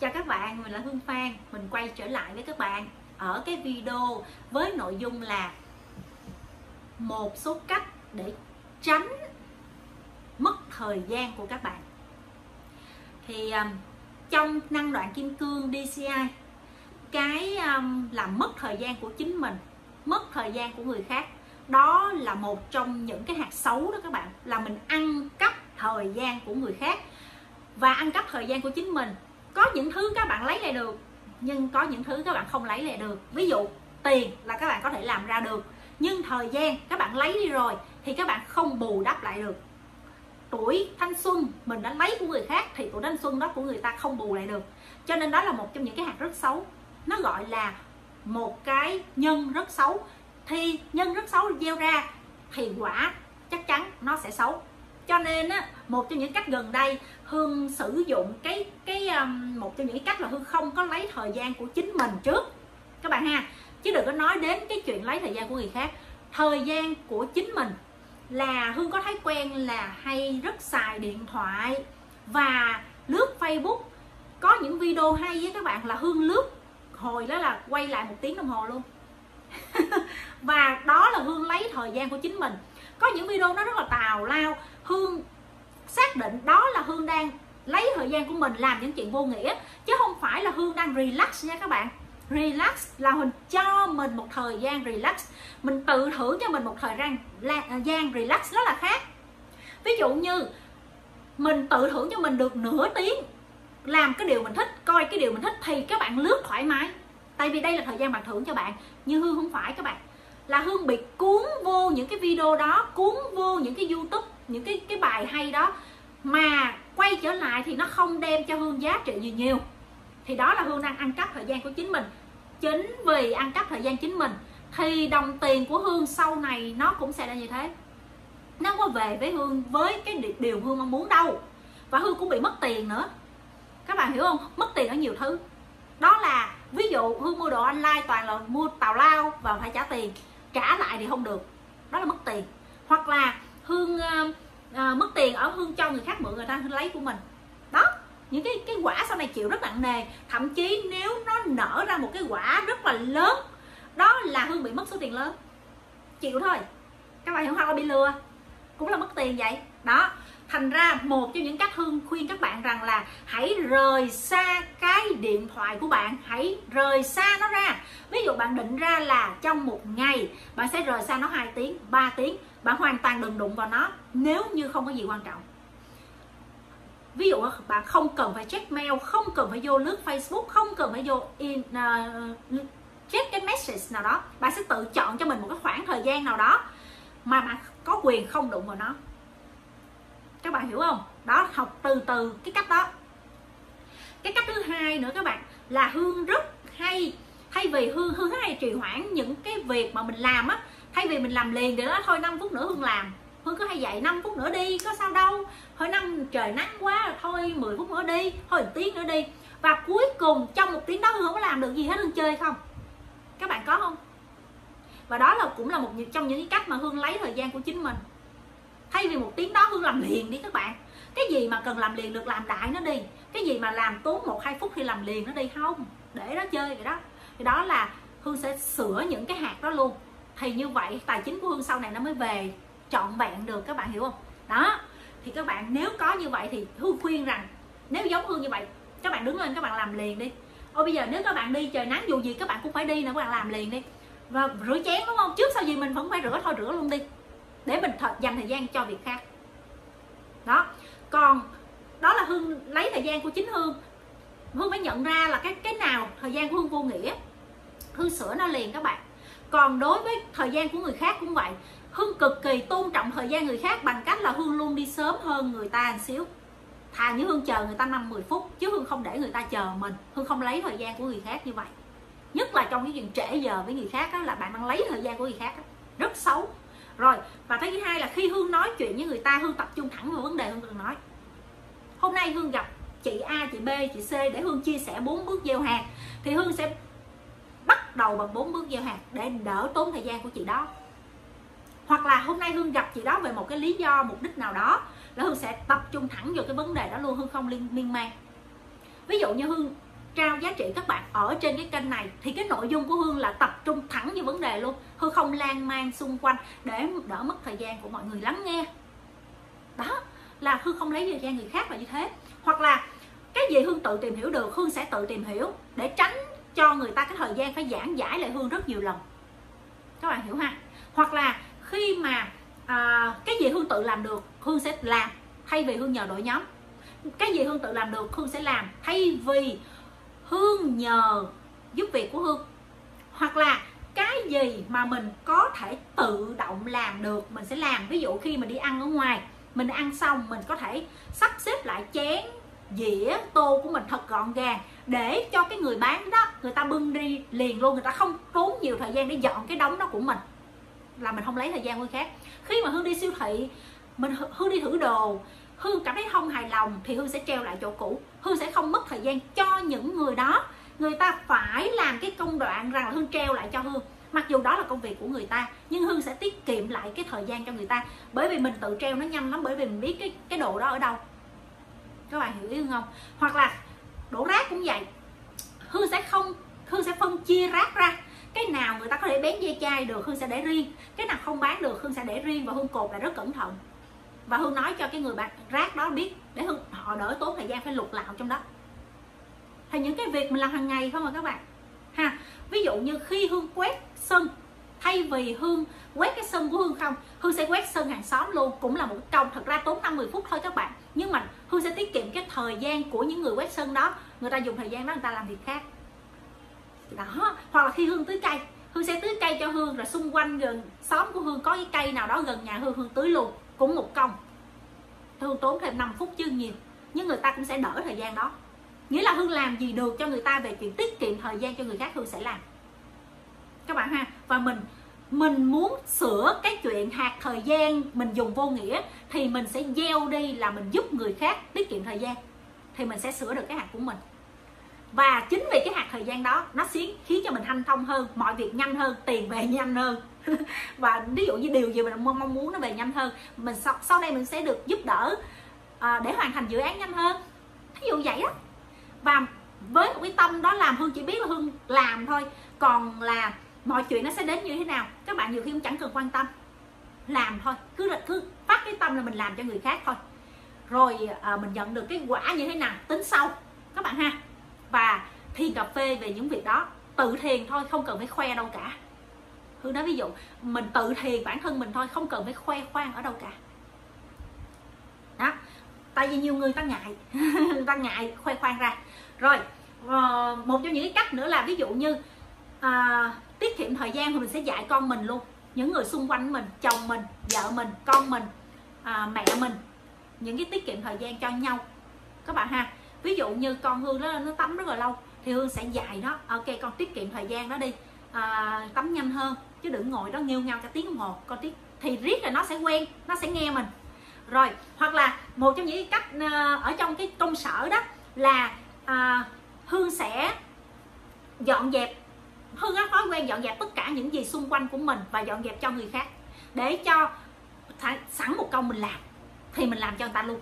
chào các bạn mình là hương phan. Mình quay trở lại với các bạn ở cái video với nội dung là một số cách để tránh mất thời gian của các bạn. Thì um, trong năng đoạn kim cương DCI cái um, làm mất thời gian của chính mình mất thời gian của người khác đó là một trong những cái hạt xấu đó các bạn là mình ăn cắp thời gian của người khác. Và ăn cắp thời gian của chính mình có những thứ các bạn lấy lại được, nhưng có những thứ các bạn không lấy lại được. Ví dụ, tiền là các bạn có thể làm ra được, nhưng thời gian các bạn lấy đi rồi thì các bạn không bù đắp lại được. Tuổi thanh xuân, mình đã lấy của người khác thì tuổi thanh xuân đó của người ta không bù lại được. Cho nên đó là một trong những cái hạt rất xấu. Nó gọi là một cái nhân rất xấu. Thì nhân rất xấu gieo ra thì quả chắc chắn nó sẽ xấu. Cho nên á, một trong những cách gần đây hương sử dụng cái cái um, một trong những cách là hương không có lấy thời gian của chính mình trước. Các bạn ha chứ đừng có nói đến cái chuyện lấy thời gian của người khác. Thời gian của chính mình là hương có thói quen là hay rất xài điện thoại và lướt facebook. Có những video hay với các bạn là hương lướt hồi đó là quay lại một tiếng đồng hồ luôn. Và đó là hương lấy thời gian của chính mình. Có những video nó rất là tào lao. Hương xác định đó là hương đang lấy thời gian của mình làm những chuyện vô nghĩa, chứ không phải là hương đang relax nha các bạn. Relax là mình cho mình một thời gian relax. Mình tự thưởng cho mình một thời gian à, gian relax rất là khác. Ví dụ như, mình tự thưởng cho mình được nửa tiếng làm cái điều mình thích, coi cái điều mình thích thì các bạn lướt thoải mái. Tại vì đây là thời gian bạn thưởng cho bạn nhưng hương không phải các bạn. Là hương bị cuốn vô những cái video đó, cuốn vô những cái youtube, những cái cái bài hay đó, mà quay trở lại thì nó không đem cho hương giá trị gì nhiều. Thì đó là hương đang ăn cắp thời gian của chính mình. Chính vì ăn cắp thời gian chính mình, thì đồng tiền của hương sau này nó cũng sẽ là như thế. Nó có về với hương với cái điều hương mong muốn đâu. Và hương cũng bị mất tiền nữa. Các bạn hiểu không? Mất tiền ở nhiều thứ. Đó là, ví dụ hương mua đồ online toàn là mua tào lao và phải trả tiền. Trả lại thì không được. Đó là mất tiền. Hoặc là hương ờ, à, mất tiền ở hương cho người khác mượn người ta lấy của mình. Đó những cái cái quả sau này chịu rất nặng nề. Thậm chí nếu nó nở ra một cái quả rất là lớn đó là hương bị mất số tiền lớn. Chịu thôi. Các bạn hiểu không? Bị lừa. Cũng là mất tiền vậy. Đó. Thành ra một trong những cách hương khuyên các bạn rằng là hãy rời xa cái điện thoại của bạn. Hãy rời xa nó ra. Ví dụ bạn định ra là trong một ngày bạn sẽ rời xa nó 2 tiếng 3 tiếng. Bạn hoàn toàn đừng đụng vào nó nếu như không có gì quan trọng. Ví dụ bạn không cần phải check mail không cần phải vô lướt facebook không cần phải vô in uh, check cái message nào đó bạn sẽ tự chọn cho mình một cái khoảng thời gian nào đó mà bạn có quyền không đụng vào nó. Các bạn hiểu không? Đó học từ từ cái cách đó. Cái cách thứ hai nữa các bạn là hương rất hay thay vì hương hương hay trì hoãn những cái việc mà mình làm á thay vì mình làm liền để đó thôi 5 phút nữa hương làm hương cứ hay dạy 5 phút nữa đi, có sao đâu. Thôi năm trời nắng quá thôi 10 phút nữa đi, thôi một tiếng nữa đi. Và cuối cùng, trong một tiếng đó hương không có làm được gì hết hương chơi không? Các bạn có không? Và đó là cũng là một trong những cái cách mà hương lấy thời gian của chính mình. Thay vì một tiếng đó hương làm liền đi các bạn. Cái gì mà cần làm liền được làm đại nó đi. Cái gì mà làm tốn một, hai phút thì làm liền nó đi không? Để nó chơi vậy đó. Thì đó là hương sẽ sửa những cái hạt đó luôn. Thì như vậy, tài chính của hương sau này nó mới về trọn vẹn được, các bạn hiểu không? Đó, thì các bạn nếu có như vậy thì hương khuyên rằng, nếu giống hương như vậy, các bạn đứng lên, các bạn làm liền đi. Ôi bây giờ nếu các bạn đi trời nắng dù gì, các bạn cũng phải đi nè, các bạn làm liền đi. Và rửa chén, đúng không? Trước sau gì mình vẫn phải rửa thôi, rửa luôn đi. Để mình thật dành thời gian cho việc khác. Đó, còn đó là hương lấy thời gian của chính hương hương phải nhận ra là cái cái nào thời gian của hương vô nghĩa hương sửa nó liền các bạn. Còn đối với thời gian của người khác cũng vậy hương cực kỳ tôn trọng thời gian người khác bằng cách là hương luôn đi sớm hơn người ta một xíu. Thà như hương chờ người ta năm 10 phút chứ hương không để người ta chờ mình. Hương không lấy thời gian của người khác như vậy. Nhất là trong cái chuyện trễ giờ với người khác đó, là bạn đang lấy thời gian của người khác đó. rất xấu. Rồi và cái thứ hai là khi hương nói chuyện với người ta hương tập trung thẳng vào vấn đề hương cần nói. Hôm nay hương gặp chị a chị b chị c để hương chia sẻ bốn bước gieo hạt thì hương sẽ bắt đầu bằng bốn bước gieo hạt để đỡ tốn thời gian của chị đó hoặc là hôm nay hương gặp chị đó về một cái lý do, mục đích nào đó, là hương sẽ tập trung thẳng vào cái vấn đề đó luôn, hương không liên, miên man. Ví dụ như hương trao giá trị các bạn ở trên cái kênh này, thì cái nội dung của hương là tập trung thẳng vào vấn đề luôn. Hương không lan man xung quanh để đỡ mất thời gian của mọi người lắng nghe. Đó, là hương không lấy thời gian người khác là như thế. Hoặc là cái gì hương tự tìm hiểu được, hương sẽ tự tìm hiểu để tránh cho người ta cái thời gian phải giảng giải lại hương rất nhiều lần. Các bạn hiểu ha? Hoặc là khi mà à, cái gì hương tự làm được hương sẽ làm thay vì hương nhờ đội nhóm. Cái gì hương tự làm được hương sẽ làm thay vì hương nhờ giúp việc của hương. Hoặc là cái gì mà mình có thể tự động làm được mình sẽ làm. Ví dụ khi mình đi ăn ở ngoài mình ăn xong mình có thể sắp xếp lại chén dĩa tô của mình thật gọn gàng để cho cái người bán đó người ta bưng đi liền luôn. Người ta không tốn nhiều thời gian để dọn cái đống đó của mình là mình không lấy thời gian người khác. Khi mà hương đi siêu thị, mình hương đi thử đồ, hương cảm thấy không hài lòng thì hương sẽ treo lại chỗ cũ. Hương sẽ không mất thời gian cho những người đó. Người ta phải làm cái công đoạn rằng là hương treo lại cho hương. Mặc dù đó là công việc của người ta, nhưng hương sẽ tiết kiệm lại cái thời gian cho người ta. Bởi vì mình tự treo nó nhanh lắm, bởi vì mình biết cái cái đồ đó ở đâu. Các bạn hiểu ý không? Hoặc là đổ rác cũng vậy. Hương sẽ không, hương sẽ phân chia rác ra cái nào người ta dây chai được, hương sẽ để riêng. Cái nào không bán được, hương sẽ để riêng và hương cột lại rất cẩn thận. Và hương nói cho cái người bạn rác đó biết, để hương, họ đỡ tốn thời gian phải lục lạo trong đó. Thì những cái việc mình làm hàng ngày không mà các bạn. Ha, ví dụ như khi hương quét sân, thay vì hương quét cái sân của hương không, hương sẽ quét sân hàng xóm luôn. Cũng là một công, thật ra tốn 50 phút thôi các bạn. Nhưng mà hương sẽ tiết kiệm cái thời gian của những người quét sân đó. Người ta dùng thời gian đó, người ta làm việc khác. Đó, hoặc là khi hương tưới cây hương sẽ tưới cây cho hương, rồi xung quanh gần, xóm của hương có cái cây nào đó gần nhà hương hương tưới luôn, cũng một công. Hương tốn thêm 5 phút chứ nhiều, nhưng người ta cũng sẽ đỡ thời gian đó. Nghĩa là hương làm gì được cho người ta về chuyện tiết kiệm thời gian cho người khác, hương sẽ làm. Các bạn ha, và mình mình muốn sửa cái chuyện hạt thời gian mình dùng vô nghĩa, thì mình sẽ gieo đi là mình giúp người khác tiết kiệm thời gian. Thì mình sẽ sửa được cái hạt của mình và chính vì cái hạt thời gian đó nó khiến khiến cho mình hanh thông hơn mọi việc nhanh hơn tiền về nhanh hơn. Và ví dụ như điều gì mình mong muốn nó về nhanh hơn mình sau, sau đây mình sẽ được giúp đỡ à, để hoàn thành dự án nhanh hơn. Ví dụ vậy đó và với một cái tâm đó làm hương chỉ biết là hương làm thôi còn là mọi chuyện nó sẽ đến như thế nào các bạn nhiều khi cũng chẳng cần quan tâm. Làm thôi cứ là cứ phát cái tâm là mình làm cho người khác thôi. Rồi à, mình nhận được cái quả như thế nào tính sau. Các bạn ha và thiền cà phê về những việc đó tự thiền thôi không cần phải khoe đâu cả. Hương nói ví dụ mình tự thiền bản thân mình thôi không cần phải khoe khoang ở đâu cả. Đó. Tại vì nhiều người ta ngại ta ngại khoe khoang ra. Rồi ờ, một trong những cái cách nữa là ví dụ như à, tiết kiệm thời gian thì mình sẽ dạy con mình luôn. Những người xung quanh mình chồng mình vợ mình con mình à, mẹ mình. Những cái tiết kiệm thời gian cho nhau. Các bạn ha ví dụ như con hương nó nó tắm rất là lâu thì hương sẽ dạy nó ok con tiết kiệm thời gian đó đi à, tắm nhanh hơn chứ đừng ngồi đó nghêu ngao cả tiếng đồng hồ. Con tiết thì riết là nó sẽ quen nó sẽ nghe mình. Rồi hoặc là một trong những cách ờ, ở trong cái công sở đó là à, hương sẽ dọn dẹp hương có thói quen dọn dẹp tất cả những gì xung quanh của mình và dọn dẹp cho người khác để cho sẵn một câu mình làm thì mình làm cho người ta luôn.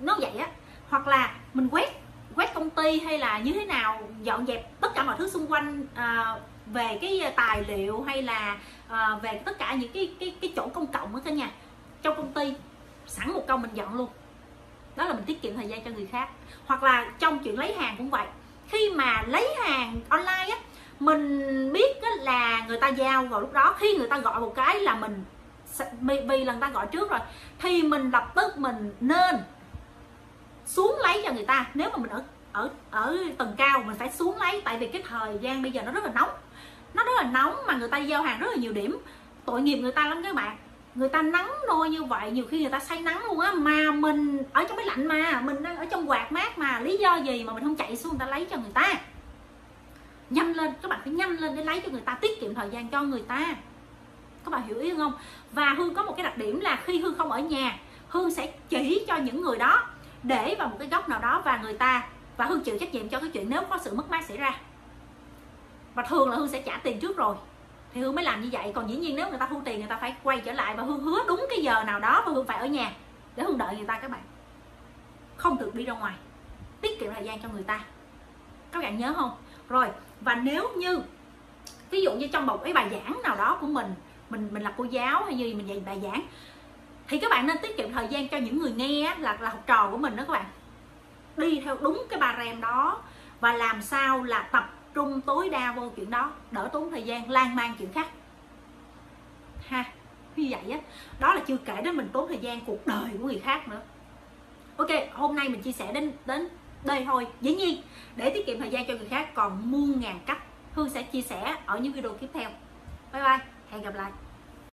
Nó vậy á hoặc là mình quét quét công ty hay là như thế nào dọn dẹp tất cả mọi thứ xung quanh à, về cái à, tài liệu hay là à, về tất cả những cái cái cái chỗ công cộng ở cả nhà trong công ty sẵn một câu mình dọn luôn. Đó là mình tiết kiệm thời gian cho người khác. Hoặc là trong chuyện lấy hàng cũng vậy. Khi mà lấy hàng online á mình biết là người ta giao vào lúc đó. Khi người ta gọi một cái là mình vì lần ta gọi trước rồi thì mình lập tức mình nên xuống lấy cho người ta. Nếu mà mình ở ở ở tầng cao, mình phải xuống lấy. Tại vì cái thời gian bây giờ nó rất là nóng. Nó rất là nóng mà người ta giao hàng rất là nhiều điểm. Tội nghiệp người ta lắm các bạn. Người ta nắng nôi như vậy, nhiều khi người ta say nắng luôn á. Mà mình ở trong cái lạnh mà, mình đang ở trong quạt mát mà, lý do gì mà mình không chạy xuống người ta lấy cho người ta? Nhanh lên, các bạn phải nhanh lên để lấy cho người ta, tiết kiệm thời gian cho người ta. Các bạn hiểu ý không? Và hương có một cái đặc điểm là khi hương không ở nhà, hương sẽ chỉ cho những người đó để vào một cái góc nào đó và người ta, và hương chịu trách nhiệm cho cái chuyện nếu có sự mất mát xảy ra. Và thường là hương sẽ trả tiền trước rồi. Thì hương mới làm như vậy. Còn dĩ nhiên nếu người ta thu tiền, người ta phải quay trở lại và hương hứa đúng cái giờ nào đó và hương phải ở nhà để hương đợi người ta các bạn. Không được đi ra ngoài. Tiết kiệm thời gian cho người ta. Các các bạn nhớ không? Rồi, và nếu như, ví dụ như trong một cái bài giảng nào đó của mình mình mình là cô giáo hay gì, mình dạy bài giảng thì các bạn nên tiết kiệm thời gian cho những người nghe là là học trò của mình đó các bạn. Đi theo đúng cái bà rèm đó và làm sao là tập trung tối đa vô chuyện đó, đỡ tốn thời gian, lan man chuyện khác. Ha, như vậy á, đó là chưa kể đến mình tốn thời gian cuộc đời của người khác nữa. Ok, hôm nay mình chia sẻ đến đến đây thôi. Dĩ nhiên, để tiết kiệm thời gian cho người khác còn muôn ngàn cách. Hương sẽ chia sẻ ở những video tiếp theo. Bye bye, hẹn gặp lại.